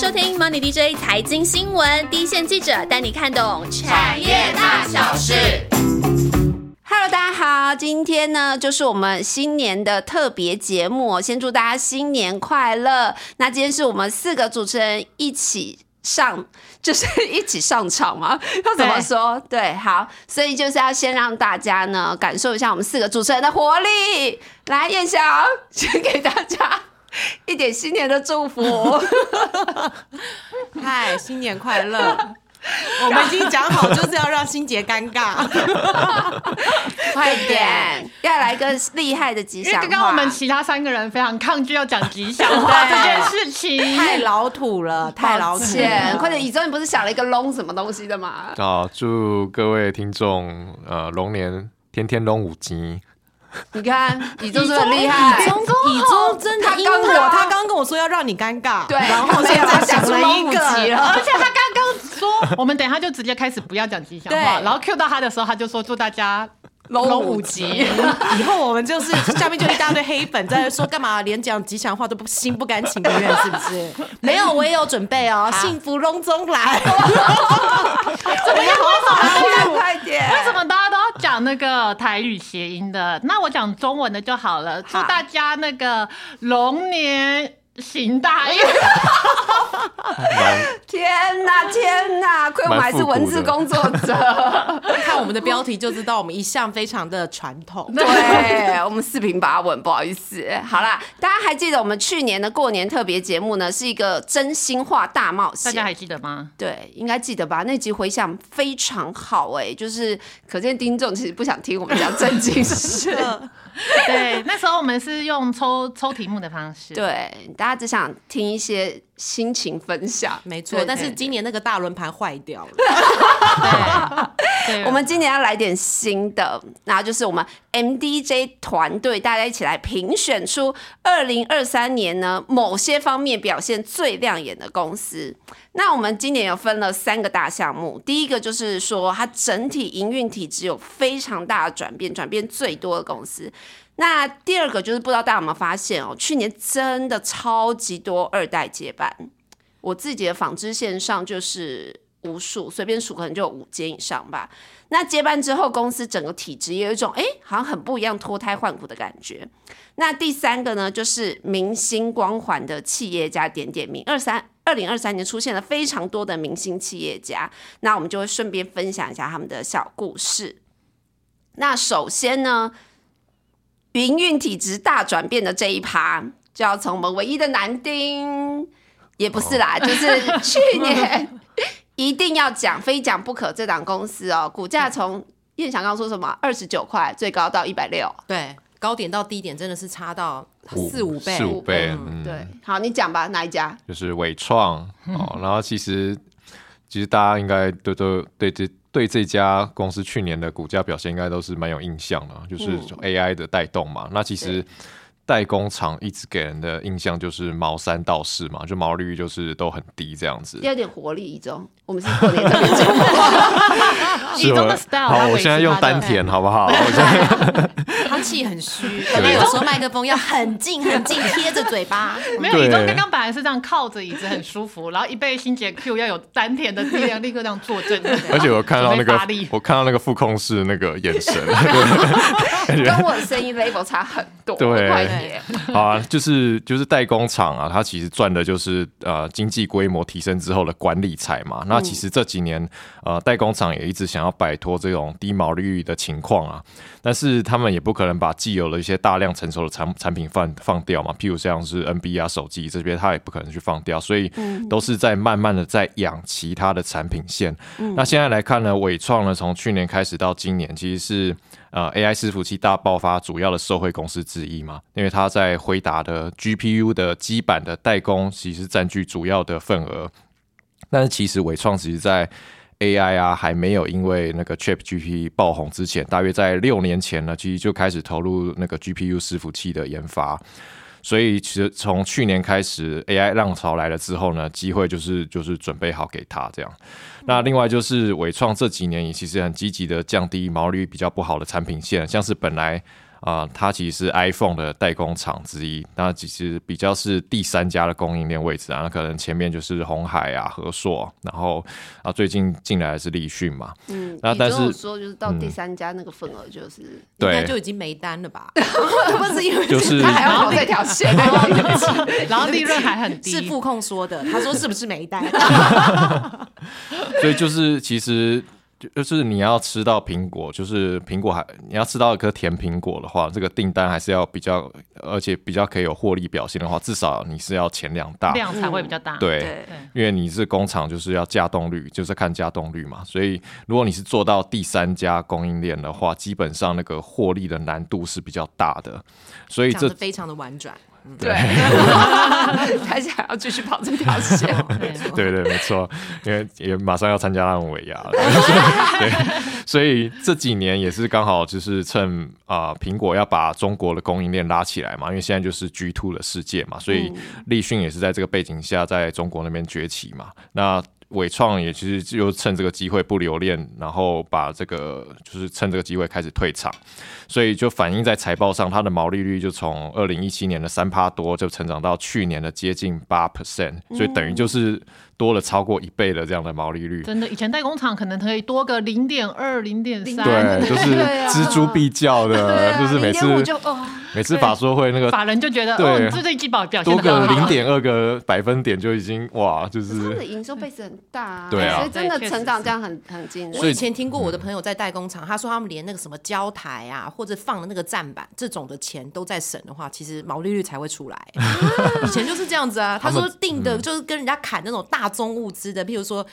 收听 Money DJ 财经新闻，第一线记者带你看懂产业大小事。Hello，大家好，今天呢就是我们新年的特别节目，先祝大家新年快乐。那今天是我们四个主持人一起上，就是一起上场嘛？要怎么说？对，好，所以就是要先让大家呢感受一下我们四个主持人的活力。来，燕翔，先给大家。一点新年的祝福，嗨，新年快乐！我们已经讲好，就是要让心杰尴尬。快点，要来个厉害的吉祥话。刚刚我们其他三个人非常抗拒要讲吉祥话这件事情，太老土了，太老土。快点，宇宙你不是想了一个龙什么东西的吗？好，祝各位听众呃龙年天天龙五吉。你看，以中是很厉害，以中真的，他刚我，他刚跟我说要让你尴尬，对，然后现在想了一个，而且他刚刚说，我们等一下就直接开始不要讲吉祥话，然后 Q 到他的时候，他就说祝大家。龙五级，以后我们就是下面就一大堆黑粉在说干嘛，连讲吉祥话都不心不甘情不愿，是不是？没有，我也有准备哦，幸福隆中来。怎么样？快点！为什么大家都要讲那个台语谐音的？那我讲中文的就好了。祝大家那个龙年。行大运！天哪，天哪！亏我们还是文字工作者，看我们的标题就知道我们一向非常的传统。对 我们四平八稳，不好意思。好啦，大家还记得我们去年的过年特别节目呢？是一个真心话大冒险，大家还记得吗？对，应该记得吧？那集回响非常好，哎，就是可见听众其实不想听我们讲正经事。对，那时候我们是用抽抽题目的方式，对，大家只想听一些心情分享，没错。但是今年那个大轮盘坏掉了，对，我们今年要来点新的，然后就是我们 MDJ 团队大家一起来评选出二零二三年呢某些方面表现最亮眼的公司。那我们今年有分了三个大项目，第一个就是说它整体营运体质有非常大的转变，转变最多的公司。那第二个就是不知道大家有没有发现哦，去年真的超级多二代接班，我自己的纺织线上就是无数，随便数可能就有五间以上吧。那接班之后，公司整个体制也有一种哎，好像很不一样，脱胎换骨的感觉。那第三个呢，就是明星光环的企业家点点名，二三。二零二三年出现了非常多的明星企业家，那我们就会顺便分享一下他们的小故事。那首先呢，营运体质大转变的这一趴，就要从我们唯一的男丁，也不是啦，就是去年 一定要讲，非讲不可。这档公司哦，股价从燕翔刚说什么二十九块，最高到一百六，对。高点到低点真的是差到四五倍，四五倍。对，好，你讲吧，哪一家？就是伟创 哦。然后其实，其实大家应该都都对这对这家公司去年的股价表现应该都是蛮有印象的，就是 AI 的带动嘛。那其实。代工厂一直给人的印象就是毛三到四嘛，就毛利率就是都很低这样子。有点活力一种，我们是过年特别节目。一中的 style，好，我现在用丹田好不好？他气很虚，可能有时候麦克风要很近很近贴着嘴巴。没有，一中刚刚本来是这样靠着椅子很舒服，然后一被心姐 Q 要有丹田的力量，立刻这样坐正。而且我看到那个，我看到那个副控室那个眼神，跟我的声音 level 差很多。对。好啊，就是就是代工厂啊，它其实赚的就是呃经济规模提升之后的管理财嘛。那其实这几年呃代工厂也一直想要摆脱这种低毛利率的情况啊，但是他们也不可能把既有的一些大量成熟的产产品放放掉嘛。譬如像是 NB 啊手机这边，它也不可能去放掉，所以都是在慢慢的在养其他的产品线。那现在来看呢，伟创呢从去年开始到今年，其实是。呃，AI 伺服器大爆发主要的受惠公司之一嘛，因为它在回答的 GPU 的基板的代工，其实占据主要的份额。但是其实伟创其实在 AI 啊还没有因为那个 ChatGPT 爆红之前，大约在六年前呢，其实就开始投入那个 GPU 伺服器的研发。所以其实从去年开始，AI 浪潮来了之后呢，机会就是就是准备好给他这样。那另外就是伟创这几年也其实很积极的降低毛利率比较不好的产品线，像是本来啊、它其实是 iPhone 的代工厂之一，那其实比较是第三家的供应链位置啊，那可能前面就是红海啊、和硕，然后啊最近进来的是立讯嘛，嗯，你那但是说就是到第三家那个份额就是，对。应该就已经没单了吧？不是因为就是他还要跑这条线，然后利润还很低，是副控说的，他说是不是没单？所以就是其实就是你要吃到苹果，就是苹果还你要吃到一颗甜苹果的话，这个订单还是要比较，而且比较可以有获利表现的话，至少你是要前两大。量才会比较大。对，对，因为你是工厂，就是要加动率，就是看加动率嘛。所以如果你是做到第三家供应链的话，基本上那个获利的难度是比较大的。所以这非常的婉转。对，他想要继续跑这条线，对对对，没错，因为也马上要参加那种尾牙了，对，所以这几年也是刚好就是趁啊苹、果要把中国的供应链拉起来嘛，因为现在就是 G two 的世界嘛，所以立讯也是在这个背景下在中国那边崛起嘛，那。伟创也其实就趁这个机会不留恋，然后把这个就是趁这个机会开始退场，所以就反映在财报上，它的毛利率就从二零一七年的三趴多，就成长到去年的接近八 percent，所以等于就是多了超过一倍的这样的毛利率。真的，以前代工厂可能可以多个零点二、零点三，对，就是对啊。锱铢必较的，就是每次0.5就哦，每次法说会那个法人就觉得对。哦，你这这一季表表现多个零点二个百分点就已经哇，就他们的是营收 base 很大啊，对啊。所以真的成长这样很很惊人。我以。前听过我的朋友在代工厂，他说他们连那个什么胶台啊，或者放的那个站板这种的钱都在省的话，其实毛利率才会出来。以前就是这样子啊，他说定的就是跟人家砍那种大宗物资的，譬如说，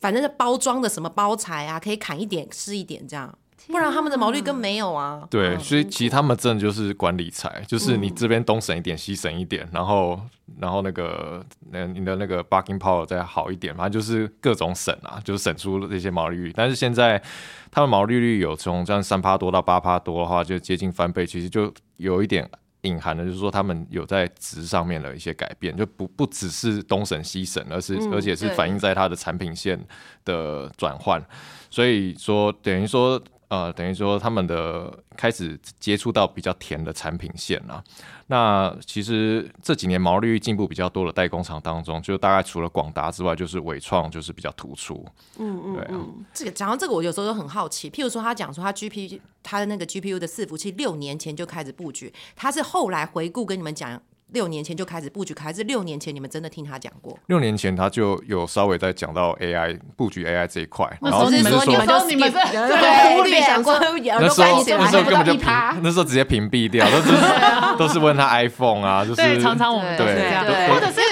反正是包装的什么包材啊，可以砍一点是一点这样，不然他们的毛利根没有啊。对，所以其实他们真的就是管理财，就是你这边东省一点，西省一点，然后然后那个那你的那个 bargaining power 再好一点，反正就是各种省啊，就是省出这些毛利率。但是现在他们毛利率有从这样三趴多到八趴多的话，就接近翻倍，其实就有一点。隐含的就是说，他们有在值上面的一些改变，就不不只是东省西省，而是、而且是反映在它的产品线的转换。所以说，等于说，呃，等于说他们的开始接触到比较甜的产品线啊。那其实这几年毛利率进步比较多的代工厂当中，就大概除了广达之外，就是伟创就是比较突出。嗯嗯对啊嗯，这个讲到这个，我有时候都很好奇。譬如说，他讲说他 GPU 他的那个 GPU 的伺服器六年前就开始布局，他是后来回顾跟你们讲，六年前就开始布局，还是六年前你们真的听他讲过？六年前他就有稍微在讲到 AI 布局 AI 这一块，那然时候你们说后只是说你们就你们是对忽略想说那时候就那时候根本就屏，那时候直接屏蔽掉，都是 都是问他 iPhone 啊，就是对，常常我们对，对，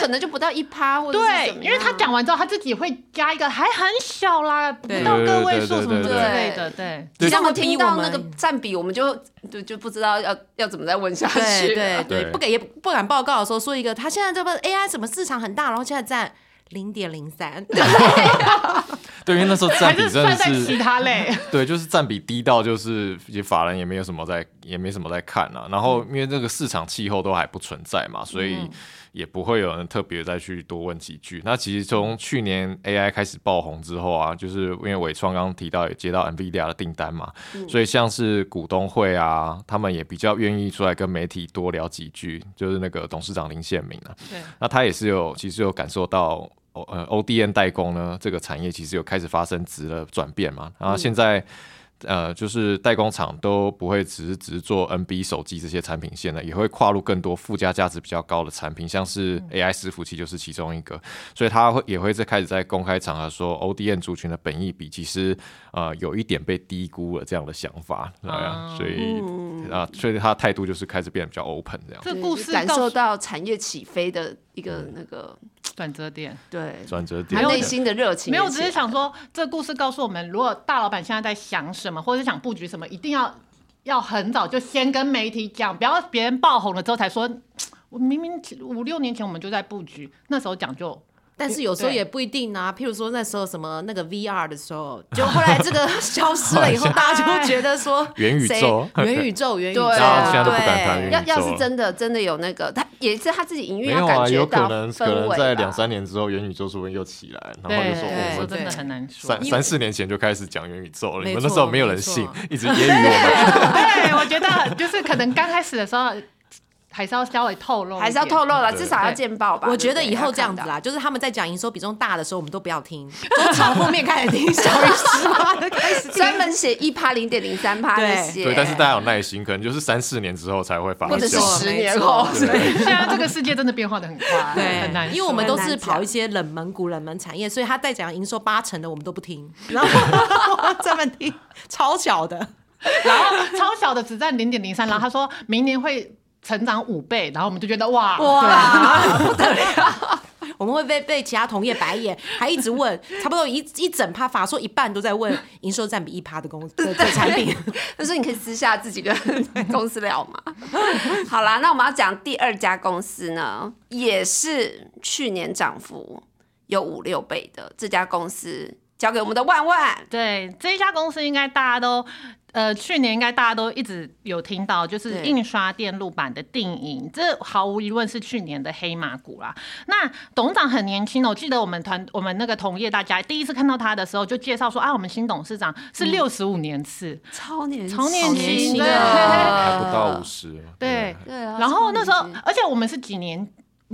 能就不到一趴，或者是对怎，么因为他讲完之后，他自己会加一个还很小啦，不到个位数对对对什么之对对。类的，对。对像我听到那个占比，我们就就就不知道要要怎么再问下去。对。对对，不给也不敢报告的时候说一个，他现在这个 AI 什么市场很大，然后现在占零点零三，对，因为那时候占比是真的算在其他类，对，就是占比低到就是也法人也没有什么在也没什么在看啊，然后因为这个市场气候都还不存在嘛，所以也不会有人特别再去多问几句。那其实从去年 AI 开始爆红之后啊，就是因为伟创刚刚提到也接到 NVIDIA 的订单嘛，所以像是股东会啊，他们也比较愿意出来跟媒体多聊几句，就是那个董事长林宪明啊，那他也是有其实有感受到。O 呃 ODN 代工呢，这个产业其实有开始发生质的转变嘛，然后现在。呃，就是代工厂都不会只是只是做 NB 手机这些产品线的，也会跨入更多附加价值比较高的产品，像是 AI 伺服器就是其中一个，所以他会也会在开始在公开场合说 ODN 族群的本意比其实呃有一点被低估了这样的想法，对啊，所以啊、所以他态度就是开始变得比较 open 这样。这故事感受到产业起飞的一个那个转折点。对，转折点他内心的热情没有，也起来了。只是想说，这故事告诉我们，如果大老板现在在想什么，或者是想布局什么，一定要要很早就先跟媒体讲，不要别人爆红了之后才说，我明明五六年前我们就在布局，那时候讲就但是有时候也不一定啊。譬如说那时候什么那个 VR 的时候，就后来这个 消失了以后，大家就会觉得说 元宇宙。元宇宙，元宇宙，现在都不敢谈对要要是真的真的有那个，他也是他自己隐约没有啊，要感觉有可到能可氛能在两三年之后，元宇宙说不定又起来，然后就说我们说真的很难说。三三四年前就开始讲元宇宙了，没你们那时候没有人信，一直揶揄我们。对，我觉得就是可能刚开始的时候，还是要稍微透露还是要透露了，至少要见报吧。我觉得以后这样子，啦，就是他们在讲营收比重大的时候，我们都不要听，都 从后面开始听，小于十趴的开始专门写一趴零点零三趴对。那些，对，但是大家有耐心，可能就是三四年之后才会发或者是。十年后，对。现在这个世界真的变化的很快，对，很难，因为我们都是跑一些冷门股、冷门产业，所以他在讲营收八成的，我们都不听，然后专门听超小的。然后超小的只占零点零三，然后他说明年会成长五倍，然后我们就觉得哇，哇，不得了！我们会被被其他同业白眼，还一直问，差不多一一整趴，法说一半都在问营收占比一趴的公的的产品。但是你可以私下自己跟公司聊嘛。好啦，那我们要讲第二家公司呢，也是去年涨幅有五六倍的这家公司，交给我们的万万。对这一家公司应该大家都。呃，去年应该大家都一直有听到，就是印刷电路板的定影，这毫无疑问是去年的黑马股啦。那董事长很年轻哦，我记得我们团我们那个同业大家第一次看到他的时候，就介绍说啊，我们新董事长是六十五年次，超年超年轻的还不到五十。对对啊，然后那时候而且我们是几年。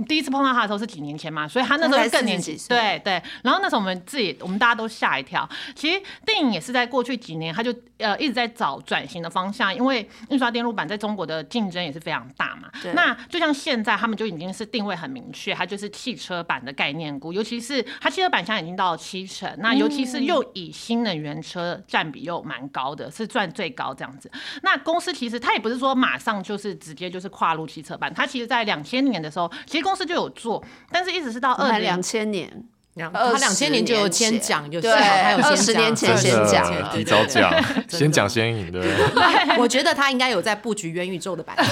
第一次碰到他的时候是几年前嘛，所以他那时候更年40几轻。对对，然后那时候我们自己，我们大家都吓一跳。其实电影也是在过去几年，他就呃一直在找转型的方向，因为印刷电路板在中国的竞争也是非常大嘛对。那就像现在他们就已经是定位很明确，它就是汽车板的概念股，尤其是它汽车板现在已经到了七成，那尤其是又以新能源车占比又蛮高的，是赚最高这样子。那公司其实它也不是说马上就是直接就是跨入汽车板，它其实在两千年的时候，其实公司就有做，但是一直是到二两千年，两20他两千年就有先讲，就对幸好他有20先讲，年前先讲了提早讲，先讲先赢，对不对？我觉得他应该有在布局元宇宙的版图。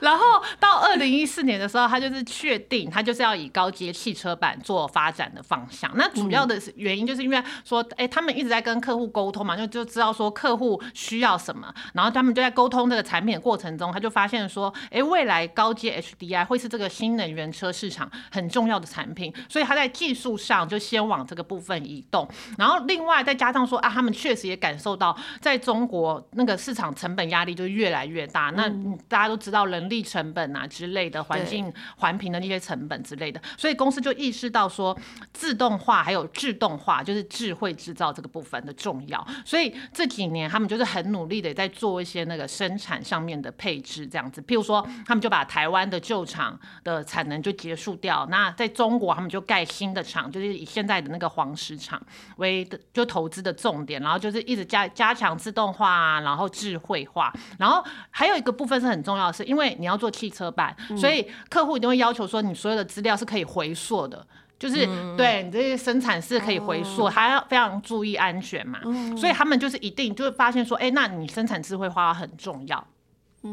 然后到二零一四年的时候，他就是确定他就是要以高阶汽车版做发展的方向。那主要的原因就是因为说，哎、他们一直在跟客户沟通嘛，就就知道说客户需要什么，然后他们就在沟通这个产品的过程中，他就发现说，哎、未来高阶 HDI 会是这个新能源车市场很重要的产品，所以他在技术上就先往这个部分移动。然后另外再加上说啊，他们确实也感受到在中国那个市场成本压力就越来越大。那嗯大家都知道人力成本啊之类的，环境环评的那些成本之类的，所以公司就意识到说自动化还有自动化，就是智慧制造这个部分的重要。所以这几年他们就是很努力的在做一些那个生产上面的配置，这样子。譬如说，他们就把台湾的旧厂的产能就结束掉，那在中国他们就盖新的厂，就是以现在的那个黄石厂为的就投资的重点，然后就是一直加加强自动化啊，然后智慧化，然后还有一个部分是很重要的是，因为你要做汽车版，所以客户一定会要求说你所有的资料是可以回溯的。就是对你这些生产是可以回溯，还要非常注意安全嘛，所以他们就是一定就会发现说，哎、那你生产智慧化很重要。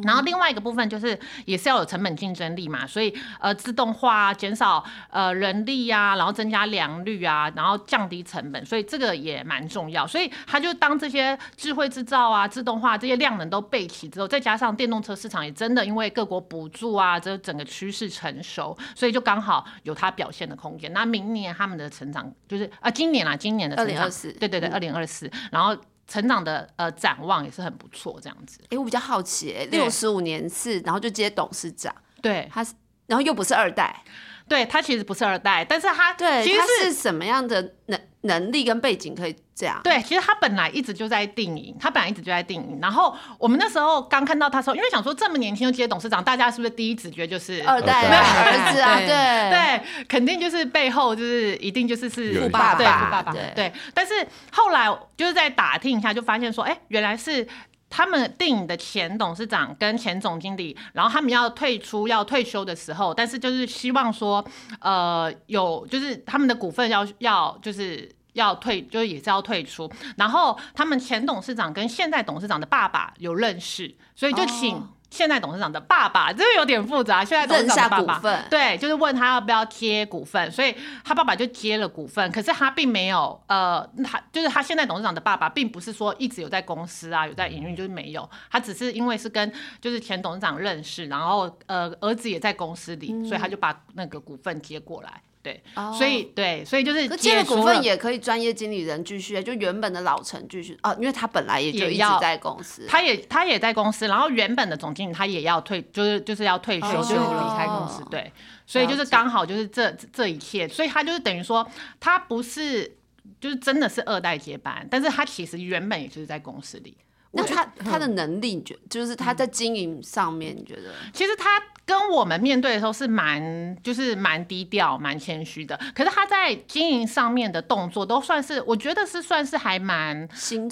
然后另外一个部分就是也是要有成本竞争力嘛，所以呃自动化啊，减少呃人力啊，然后增加良率啊，然后降低成本，所以这个也蛮重要。所以它就当这些智慧制造啊、自动化这些量能都备齐之后，再加上电动车市场也真的因为各国补助啊，这整个趋势成熟，所以就刚好有它表现的空间。那明年他们的成长就是啊，今年啊，今年的成长，2024对对对，二零二四，然后成长的呃展望也是很不错，这样子。哎，我比较好奇，欸，六十五年次，然后就接董事长，对，他是，然后又不是二代，对他其实不是二代，但是他对，其实他是是什么样的能能力跟背景可以这样？对，其实他本来一直就在定影，他本来一直就在定影。然后我们那时候刚看到他的时候，因为想说这么年轻就接董事长，大家是不是第一直觉就是二代二代啊，儿子啊，对对对，肯定就是背后就是一定就是是有一爸爸富爸爸对对。但是后来就是在打听一下，就发现说，哎，原来是。他们电影的前董事长跟前总经理，然后他们要退出、要退休的时候，但是就是希望说，呃，有就是他们的股份要要就是要退，就是也是要退出。然后他们前董事长跟现在董事长的爸爸有认识，所以就请、现在董事长的爸爸，这个有点复杂。现在董事长的爸爸对，就是问他要不要接股份，所以他爸爸就接了股份。可是他并没有，呃，他就是他现在董事长的爸爸，并不是说一直有在公司啊，有在营运，就是没有。他只是因为是跟就是前董事长认识，然后呃儿子也在公司里，所以他就把那个股份接过来。对，所以对，所以就是可接了股份也可以专业经理人继续，就原本的老陈继续啊，因为他本来也就一直在公司。他也他也在公司，然后原本的总经理他也要退，就是就是要退休，哦就是离开公司，对，所以就是刚好就是这这一切，所以他就是等于说他不是就是真的是二代接班，但是他其实原本也就是在公司里。那他他的能力，你觉就是他在经营上面，你觉得？其实他跟我们面对的时候是蛮就是蛮低调、蛮谦虚的，可是他在经营上面的动作都算是，我觉得是算是还蛮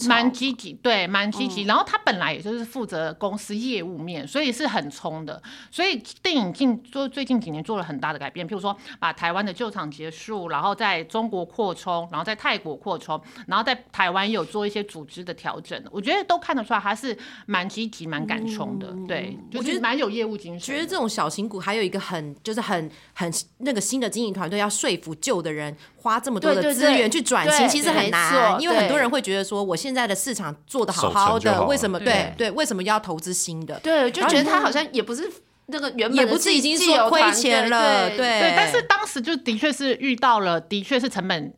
蛮积极，对，蛮积极。然后他本来也就是负责公司业务面，所以是很冲的。所以电影近做最近几年做了很大的改变，譬如说把台湾的旧厂结束，然后在中国扩充，然后在泰国扩充，然后在台湾也有做一些组织的调整。我觉得都看得出来他是蛮积极、蛮敢冲的，对，就是蛮有业务精神。觉得这种小型股还有一个很就是很很那个新的经营团队要说服旧的人花这么多的资源去转型，其实很没难，因为很多人会觉得说我现在的市场做的好好的，为什么对对。对为什么要投资新的？对，就觉得他好像也不是那个原本也不是已经说亏钱了，对对。对，但是当时就的确是遇到了，的确是成本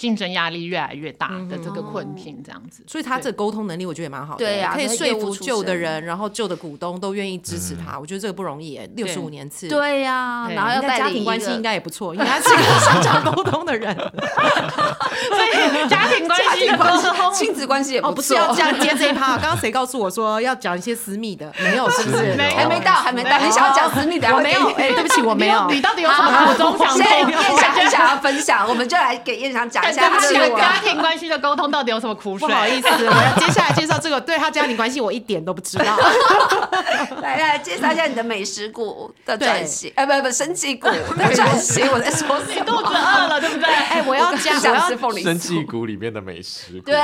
竞争压力越来越大的这个困境，这样子。所以他这个沟通能力我觉得也蛮好的，对啊可以说服旧的人，然后旧的股东都愿意支持他，我觉得这个不容易耶，六十五年次。对呀，对然后要应该家庭关系应该也不错，应该是一个擅长沟通的人。所以家庭关系的沟通，亲子关系也哦，不错。不是要这样接这一趴。刚刚谁告诉我说要讲一些私密的？没有，是不是？还没到，还没到，你想要讲私密的，我没有。哎，对不起，我没有。你到底有什么苦衷想现在说？燕翔很想要分享，我们就来给燕翔讲一下对不起，他的家庭关系的沟通到底有什么苦水？不好意思，我要接下来介绍这个对他家庭关系我一点都不知道。来来介绍一下你的美食股的转型，哎，不不，生技股 的转型，我在说什肚子？饿了，对不对？哎，我要加，我想要吃凤梨生酥技股里面的美食股，对，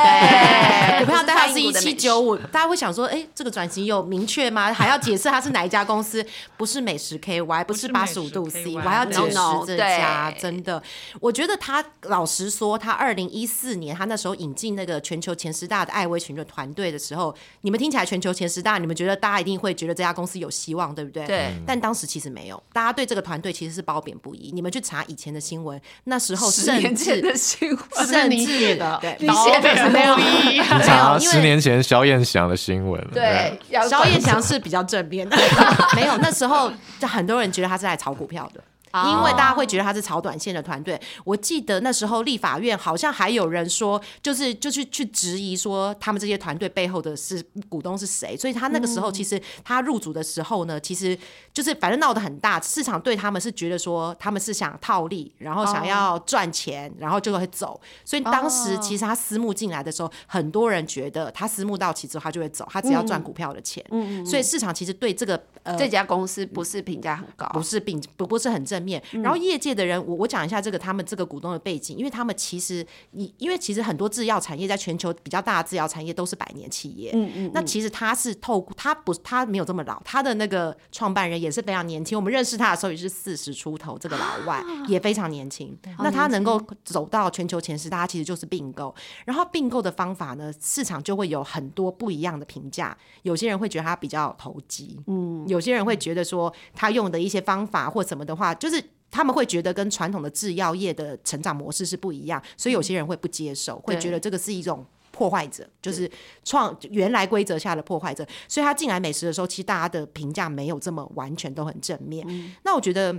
股票代号是一七九五，大家会想说，哎，这个转型有明确吗？还要解释它是哪一家公司？不是美食 KY，不是八十五度 C，我还要解释这家。真的，我觉得他老实说，他二零一四年他那时候引进那个全球前十大的艾薇群的团队的时候，你们听起来全球前十大，你们觉得大家一定会觉得这家公司有希望，对不对？对但当时其实没有，大家对这个团队其实是褒贬不一。你们去查以前的新闻，那时候十甚年前的新闻，甚至的？对你写的是没有一样。查十年前萧燕祥的新闻。对，要萧燕祥是比较正面的，没有那时候就很多人觉得他是来炒股票的。哦因为大家会觉得他是炒短线的团队，我记得那时候立法院好像还有人说，就是就是去质疑说他们这些团队背后的是股东是谁，所以他那个时候其实他入主的时候呢，其实就是反正闹得很大，市场对他们是觉得说他们是想套利，然后想要赚钱，然后就会走，所以当时其实他私募进来的时候，很多人觉得他私募到期之后他就会走，他只要赚股票的钱，所以市场其实对这个呃这家公司不是评价很高，不是并不不是很正面。嗯然后业界的人，我我讲一下这个他们这个股东的背景，因为他们其实你因为其实很多制药产业在全球比较大的制药产业都是百年企业，嗯嗯，那其实他是透过他不他没有这么老，他的那个创办人也是非常年轻，我们认识他的时候也是四十出头，这个老外、也非常年轻。那他能够走到全球前十大，他其实就是并购。然后并购的方法呢，市场就会有很多不一样的评价。有些人会觉得他比较投机，嗯，有些人会觉得说他用的一些方法或什么的话，就是。他们会觉得跟传统的制药业的成长模式是不一样，所以有些人会不接受，会觉得这个是一种破坏者，就是创原来规则下的破坏者。所以他进来美食的时候，其实大家的评价没有这么完全都很正面。那我觉得。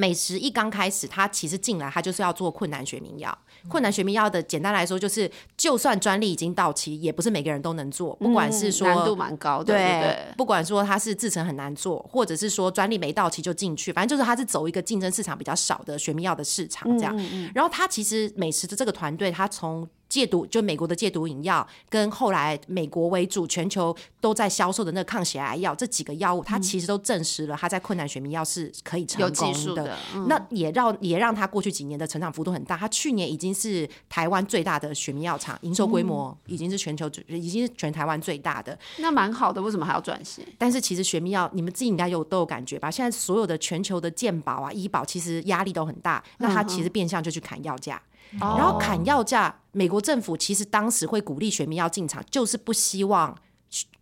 美食一刚开始，它其实进来，它就是要做困难学民药。困难学民药的简单来说，就是就算专利已经到期，也不是每个人都能做，不管是说、难度蛮高的，对不对？不管说它是制成很难做，或者是说专利没到期就进去，反正就是它是走一个竞争市场比较少的学民药的市场这样。然后它其实美食的这个团队，它从戒毒就美国的戒毒饮药，跟后来美国为主，全球都在销售的那个抗血癌药，这几个药物，它其实都证实了它在困难血迷药是可以成有功技术的嗯那也让也让它过去几年的成长幅度很大。它去年已经是台湾最大的血迷药厂，营收规模已经是全球最已经是全台湾最大的。那蛮好的，为什么还要转型？但是其实血迷药，你们自己应该有都有感觉吧？现在所有的全球的健保啊、医保，其实压力都很大，那它其实变相就去砍药价。然后砍药价，美国政府其实当时会鼓励选民要进场，就是不希望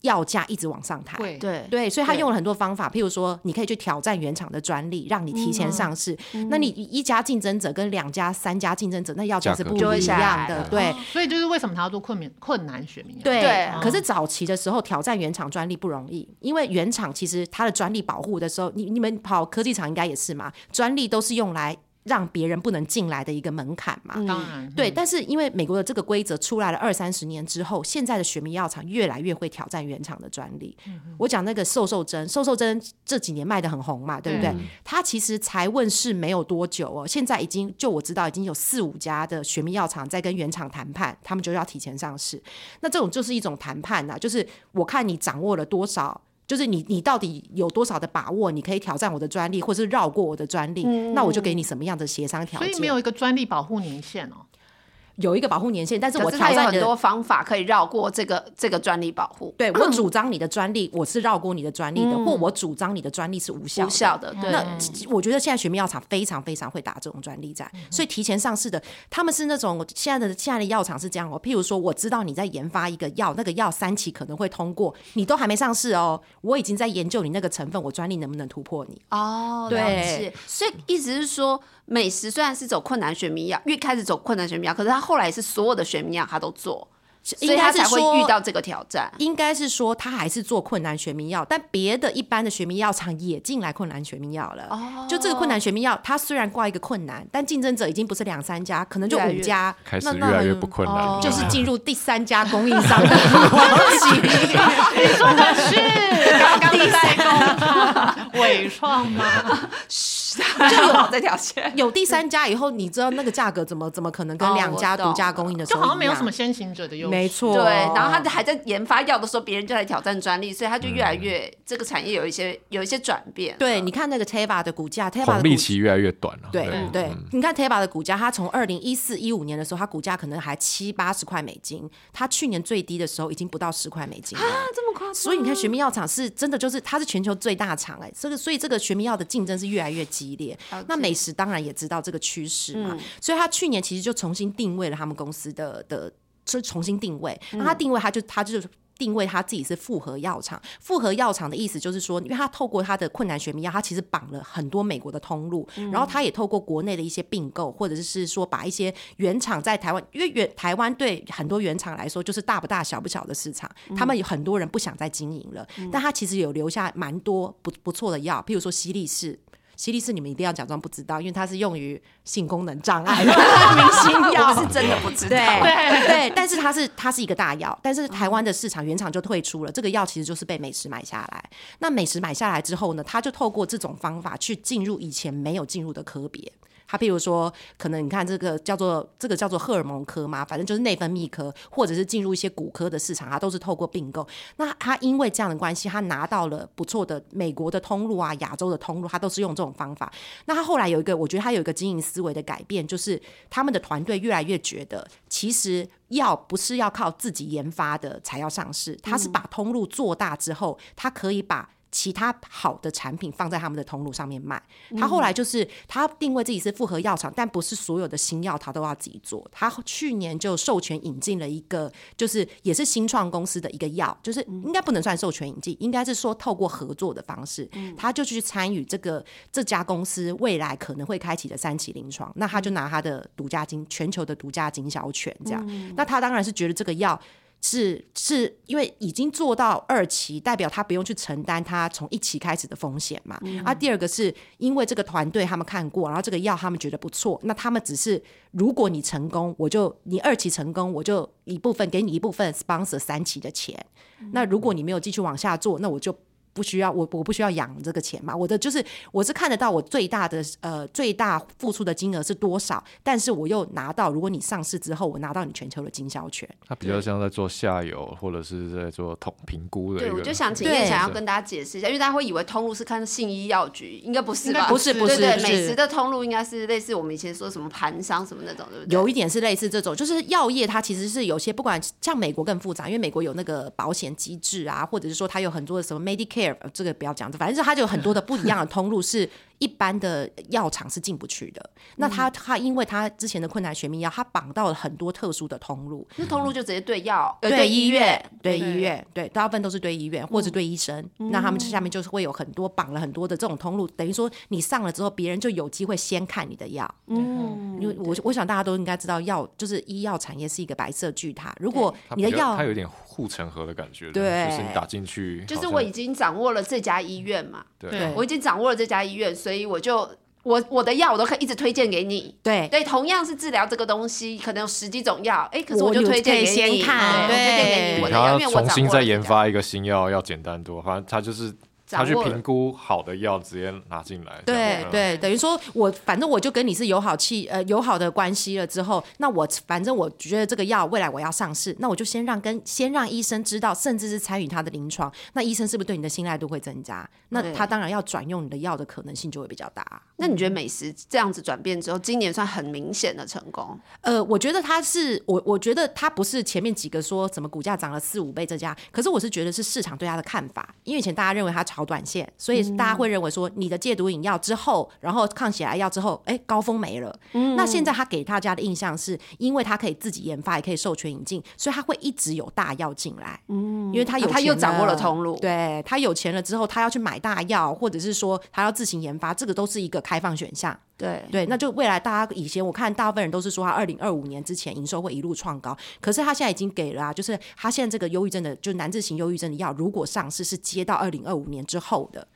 药价一直往上抬。对对对，所以他用了很多方法，譬如说，你可以去挑战原厂的专利，让你提前上市。嗯那你一家竞争者跟两家、三家竞争者，那药价是不一样的。对，所以就是为什么他要做困难困难选民？对，对可是早期的时候挑战原厂专利不容易，因为原厂其实它的专利保护的时候，你你们跑科技厂应该也是嘛，专利都是用来让别人不能进来的一个门槛嘛。当然，对，但是因为美国的这个规则出来了二三十年之后，现在的雪迷药厂越来越会挑战原厂的专利。我讲那个瘦瘦针，瘦瘦针这几年卖的很红嘛，对不对？它其实才问世没有多久哦，现在已经就我知道已经有四五家的雪迷药厂在跟原厂谈判，他们就要提前上市。那这种就是一种谈判呐、就是我看你掌握了多少。就是你，你到底有多少的把握？你可以挑战我的专利，或是绕过我的专利，那我就给你什么样的协商条件。所以没有一个专利保护年限哦。有一个保护年限，但是我挑战很多方法可以绕过这个这个专利保护，对我 主张你的专利，我是绕过你的专利的，或我主张你的专利是无效无效的。对，那我觉得现在学民药厂非常非常会打这种专利战，所以提前上市的，他们是那种现在的现在的药厂是这样哦。譬如说，我知道你在研发一个药，那个药三期可能会通过，你都还没上市哦，我已经在研究你那个成分，我专利能不能突破你？哦，对。所以意思是说，美食虽然是走困难选民药，越开始走困难选民药，可是它后来是所有的选民药他都做，所以他才会遇到这个挑战。应该是说他还是做困难学民药，但别的一般的学民药厂也进来困难学民药了。哦就这个困难学民药，它虽然挂一个困难，但竞争者已经不是两三家，可能就五家，开始那那越来越不困难，哦就是进入第三家供应商的 王期。你说的是刚刚的代工 厂伟创吗？就有 这条线。有第三家以后，你知道那个价格怎么怎么可能跟哦两家独家供应的时就候一样？好像没有什么先行者的优势。没错，对，然后他还在研发药的时候，别人就来挑战专利，所以他就越来越、这个产业有一些有一些转变。对，你看那个 Teva 的股价，Teva 的股利期越来越短了。对嗯对，你看 Teva 的股价，它从二零一四一五年的时候，它股价可能还七八十块美金，它去年最低的时候已经不到十块美金啊。这么夸张？所以你看，学民药厂是真的，就是它是全球最大厂哎、这个所以这个学民药的竞争是越来越激烈那美食当然也知道这个趋势嘛，所以他去年其实就重新定位了他们公司的的，就重新定位。那他定位，他就他就是。定位他自己是复合药厂，复合药厂的意思就是说，因为他透过他的困难学名药，他其实绑了很多美国的通路，然后他也透过国内的一些并购，或者是说把一些原厂在台湾，因为原台湾对很多原厂来说就是大不大小不小的市场，他们有很多人不想再经营了，但他其实有留下蛮多不不错的药，譬如说西力士。西力士你们一定要假装不知道，因为它是用于性功能障碍的 明星药，我是真的不知道。对对，但是它是它是一个大药，但是台湾的市场原厂就退出了，这个药其实就是被美食买下来。那美食买下来之后呢，它就透过这种方法去进入以前没有进入的科别。它譬如说，可能你看这个叫做这个叫做荷尔蒙科嘛，反正就是内分泌科，或者是进入一些骨科的市场，它都是透过并购。那它因为这样的关系，它拿到了不错的美国的通路啊，亚洲的通路，它都是用这种方法。那他后来有一个，我觉得他有一个经营思维的改变，就是他们的团队越来越觉得，其实药不是要靠自己研发的才要上市，他是把通路做大之后，他可以把。其他好的产品放在他们的通路上面卖。他后来就是他定位自己是复合药厂，但不是所有的新药他都要自己做。他去年就授权引进了一个，就是也是新创公司的一个药，就是应该不能算授权引进，应该是说透过合作的方式，他就去参与这个这家公司未来可能会开启的三期临床。那他就拿他的独家经全球的独家经销权这样。那他当然是觉得这个药。是是因为已经做到二期，代表他不用去承担他从一期开始的风险嘛。啊，第二个是因为这个团队他们看过，然后这个药他们觉得不错，那他们只是如果你成功，我就你二期成功，我就一部分给你一部分 sponsor 三期的钱。那如果你没有继续往下做，那我就不需要我我不需要养这个钱嘛，我的就是我是看得到我最大的呃最大付出的金额是多少，但是我又拿到，如果你上市之后，我拿到你全球的经销权。它比较像在做下游或者是在做统评估的对，我就想请对叶想要跟大家解释一下，因为大家会以为通路是看信医药局，应该不是吧？不是不是不对对，是美食的通路应该是类似我们以前说什么盘商什么那种，对不对？有一点是类似这种，就是药业它其实是有些不管像美国更复杂，因为美国有那个保险机制啊，或者是说它有很多的什么 Medicare，这个不要讲，反正是它就有很多的不一样的通路是一般的药厂是进不去的。那他他因为他之前的困难学名药，他绑到了很多特殊的通路，那通路就直接对药，呃对医院，对对医院，对，大部分都是对医院或者对医生。那他们下面就是会有很多绑了很多的这种通路，等于说你上了之后，别人就有机会先看你的药。嗯，因为我我想大家都应该知道，药就是医药产业是一个白色巨塔。如果你的药它有点护城河的感觉，对就是你打进去，就是我已经掌握了这家医院嘛，对。对。我已经掌握了这家医院，所以我就我我的药我都可以一直推荐给你。对对，同样是治疗这个东西，可能有十几种药，哎，可是我就推荐给可以先你，看对，我推荐给你我的药，你要因为我重新再研发一个新药，要简单多。反正它就是他去评估好的药，直接拿进来。对对，等于说我反正我就跟你是友好气呃友好的关系了之后，那我反正我觉得这个药未来我要上市，那我就先让跟先让医生知道，甚至是参与他的临床，那医生是不是对你的信赖度会增加？那他当然要转用你的药的可能性就会比较大。那你觉得美食这样子转变之后，今年算很明显的成功？呃，我觉得他是我，我觉得他不是前面几个说怎么股价涨了四五倍这家，可是我是觉得是市场对他的看法，因为以前大家认为他炒短线，所以大家会认为说你的戒毒饮药之后，然后抗血癌药之后，哎，高峰没了。那现在他给大家的印象是，因为他可以自己研发，也可以授权引进，所以他会一直有大药进来。嗯，因为他有钱他又掌握了通路对他有钱了之后，他要去买大药，或者是说他要自行研发，这个都是一个开放选项。对对，那就未来大家以前我看大部分人都是说他二零二五年之前营收会一路创高，可是他现在已经给了啊，就是他现在这个忧郁症的，就难治型忧郁症的药，如果上市是接到二零二五年之后的。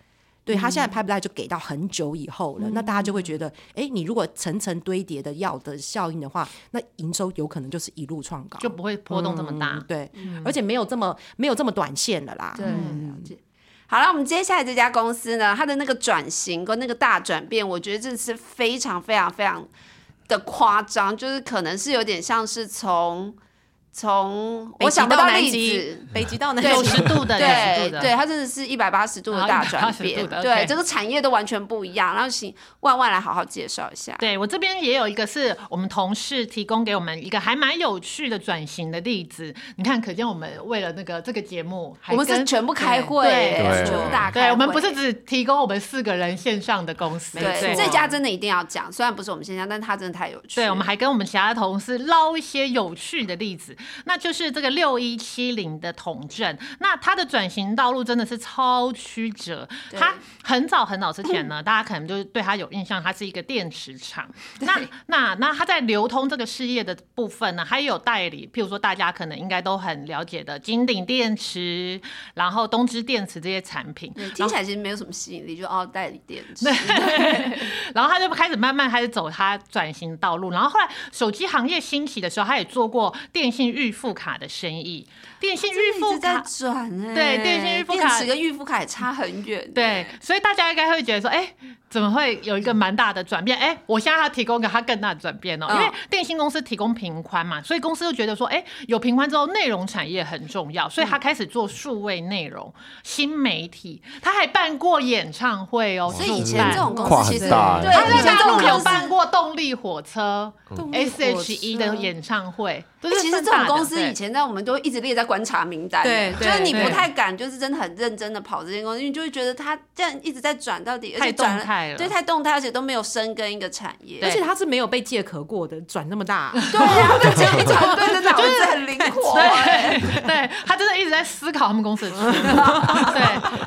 对他现在 pipeline 就给到很久以后了，那大家就会觉得，哎，你如果层层堆叠的药的效应的话，那营收有可能就是一路创高，就不会波动这么大嗯。对，而且没有这么没有这么短线了啦。对，了解。好了，我们接下来这家公司呢，它的那个转型跟那个大转变，我觉得这是非常非常非常的夸张，就是可能是有点像是从从北极我想不到例到南极子。北极到南极九十度的，90度的，对对，它真的是一百八十度的啊大转变，对这个产业都完全不一样。然后请万万来好好介绍一下。对我这边也有一个是我们同事提供给我们一个还蛮有趣的转型的例子。你看，可见我们为了那个这个节目，我们是全部开会，全部大开对，我们不是只提供我们四个人线上的公司，对错这家真的一定要讲，虽然不是我们线下，但它真的太有趣。对，我们还跟我们其他同事捞一些有趣的例子，那就是这个六一七零的统正，那它的转型道路真的是超曲折。对它很早很早之前呢，大家可能就是对它有印象，它是一个电池厂。那那那它在流通这个事业的部分呢，还有代理，譬如说大家可能应该都很了解的金鼎电池，然后东芝电池这些产品。对听起来其实没有什么吸引力，就哦代理电池。然后他就开始慢慢开始走他转型道路，然后后来手机行业兴起的时候，他也做过电信预付卡的生意。电信预付卡，转哎，对电信预付卡电池跟预付卡也差很远。对，所以大家应该会觉得说，哎，怎么会有一个蛮大的转变？哎，我现在要提供给他更大的转变哦，因为嗯电信公司提供频宽嘛，所以公司就觉得说，哎，有频宽之后，内容产业很重要，所以他开始做数位内容、新媒体，他还办过演唱会哦，所以以前这种公司其实对欸他在以前这大陆有种公司办过动力火车动力火车 S.H.E 的演唱会，其实这种公司以前在我们都一直列在观察名单的，对就是你不太敢，就是真的很认真的跑这间公司，因为你就会觉得他这样一直在转，到底而且太转动态了对，太动态，而且都没有深耕一个产业。而且它是没有被借壳过的，转那么大。对啊，被这样一转，对，真的脑子很灵活哎。对他真的一直在思考他们公司的出路，对，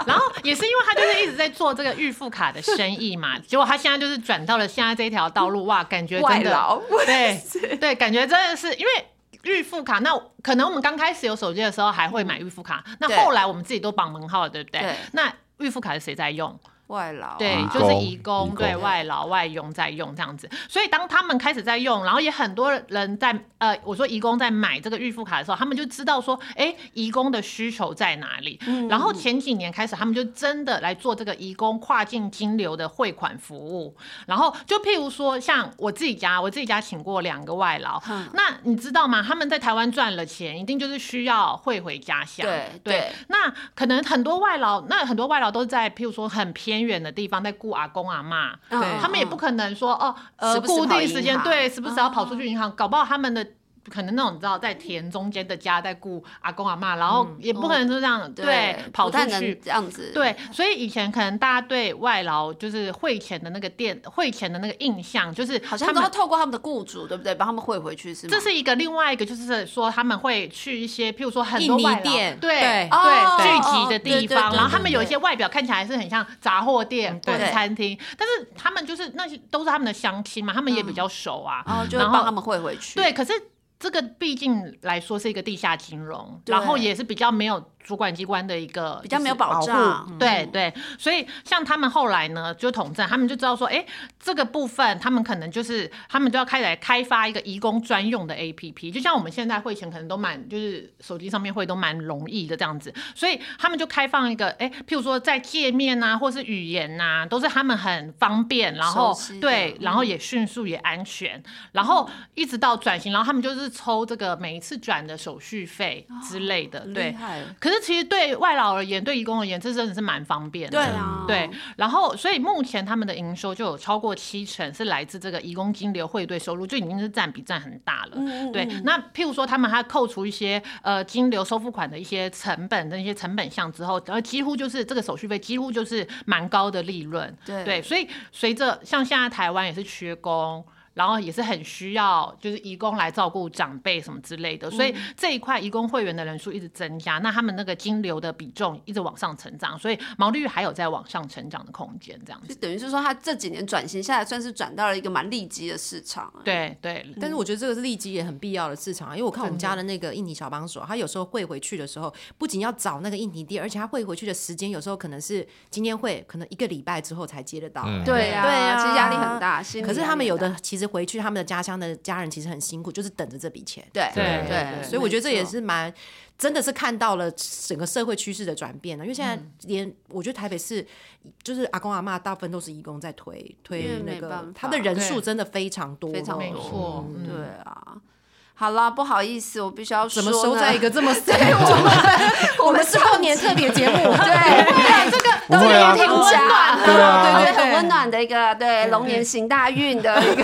然后也是因为他就是一直在做这个预付卡的生意嘛，结果他现在就是转到了现在这一条道路，哇，感觉真的对 对，感觉真的是因为。预付卡，那可能我们刚开始有手机的时候还会买预付卡，那对后来我们自己都绑门号了，对不对？对那预付卡是谁在用？外劳，对，就是工移工，对外劳外佣在用这样子。所以当他们开始在用，然后也很多人在呃，我说移工在买这个预付卡的时候，他们就知道说，哎，移工的需求在哪里。然后前几年开始，他们就真的来做这个移工跨境金流的汇款服务。然后就譬如说，像我自己家，我自己家请过两个外劳，那你知道吗？他们在台湾赚了钱，一定就是需要汇回家乡。对对对，那可能很多外劳，那很多外劳都在譬如说很偏远的地方，在顾阿公阿妈，他们也不可能说哦，呃，时时固定时间对，时不时要跑出去银行，搞不好他们的。可能那种你知道，在田中间的家在顾阿公阿妈，然后也不可能就这样、对跑出去。这样子，对，所以以前可能大家对外劳就是汇钱的那个店汇钱的那个印象，就是好像都要他们透过他们的雇主，对不对？帮他们汇回去是吗？这是一个另外一个，就是说他们会去一些，譬如说很多印尼外店对对哦聚集的地方，然后他们有一些外表看起来是很像杂货店或者餐厅，但是他们就是那些都是他们的乡亲嘛，他们也比较熟啊，然后就会然后帮他们汇回去。对，可是。这个毕竟来说是一个地下金融，然后也是比较没有主管机关的一个比较没有保障，嗯。对。对，所以像他们后来呢，就统政，他们就知道说，哎，这个部分他们可能就是他们就要开始来开发一个移工专用的 APP，就像我们现在汇钱可能都蛮就是手机上面汇都蛮容易的这样子，所以他们就开放一个，哎，譬如说在界面啊，或是语言呐、都是他们很方便，然后对，然后嗯也迅速也安全，然后一直到转型，然后他们就是抽这个每一次转的手续费之类的，对。可是其实对外劳而言，对义工而言，这真的是蛮方便的。对啊，对，然后所以目前他们的营收就有超过七成是来自这个移工金流汇兑收入，就已经是占比占很大了。嗯对，那譬如说他们还扣除一些呃金流收付款的一些成本的一些成本项之后，然后几乎就是这个手续费几乎就是蛮高的利润。对对，所以随着像现在台湾也是缺工。然后也是很需要，就是义工来照顾长辈什么之类的，所以这一块义工会员的人数一直增加，那他们那个金流的比重一直往上成长，所以毛利率还有在往上成长的空间，这样子。就等于是说，他这几年转型下来，算是转到了一个蛮利基的市场。啊对对，但是我觉得这个是利基也很必要的市场啊，因为我看我们家的那个印尼小帮手，他有时候汇回去的时候，不仅要找那个印尼店，而且他汇回去的时间有时候可能是今天汇，可能一个礼拜之后才接得到。嗯对啊，对啊其实压力很大。可是他们有的其实回去他们的家乡的家人其实很辛苦，就是等着这笔钱。对对对，对所以我觉得这也是蛮，真的是看到了整个社会趋势的转变了。因为现在连、我觉得台北市就是阿公阿妈大部分都是义工在推推那个他的人数真的非常多，非常多对啊。好啦，不好意思，我必须要说怎么在一个这么 对 我们我们是过年特别节目，对，这个这个也挺温暖的，对啊。对，很温暖的一个对龙年行大运的一个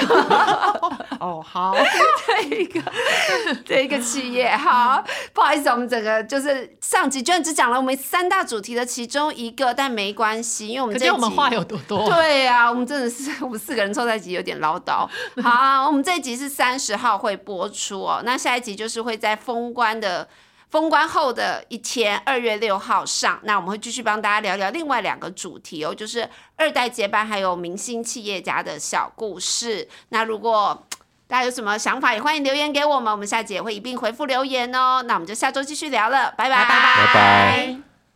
哦好，这一个 这一个企业。好，不好意思，我们整个就是上集居然只讲了我们三大主题的其中一个，但没关系，因为我们可这一集见我们话有多多。对呀、我们真的是我们四个人凑在一起有点唠叨。好，我们这一集是三十号会播出哦，那下一集就是会在封关的。封关后的一天，二月六号上，那我们会继续帮大家聊聊另外两个主题哦，就是二代接班，还有明星企业家的小故事。那如果大家有什么想法，也欢迎留言给我们，我们下集也会一并回复留言哦。那我们就下周继续聊了，拜拜。拜拜。拜拜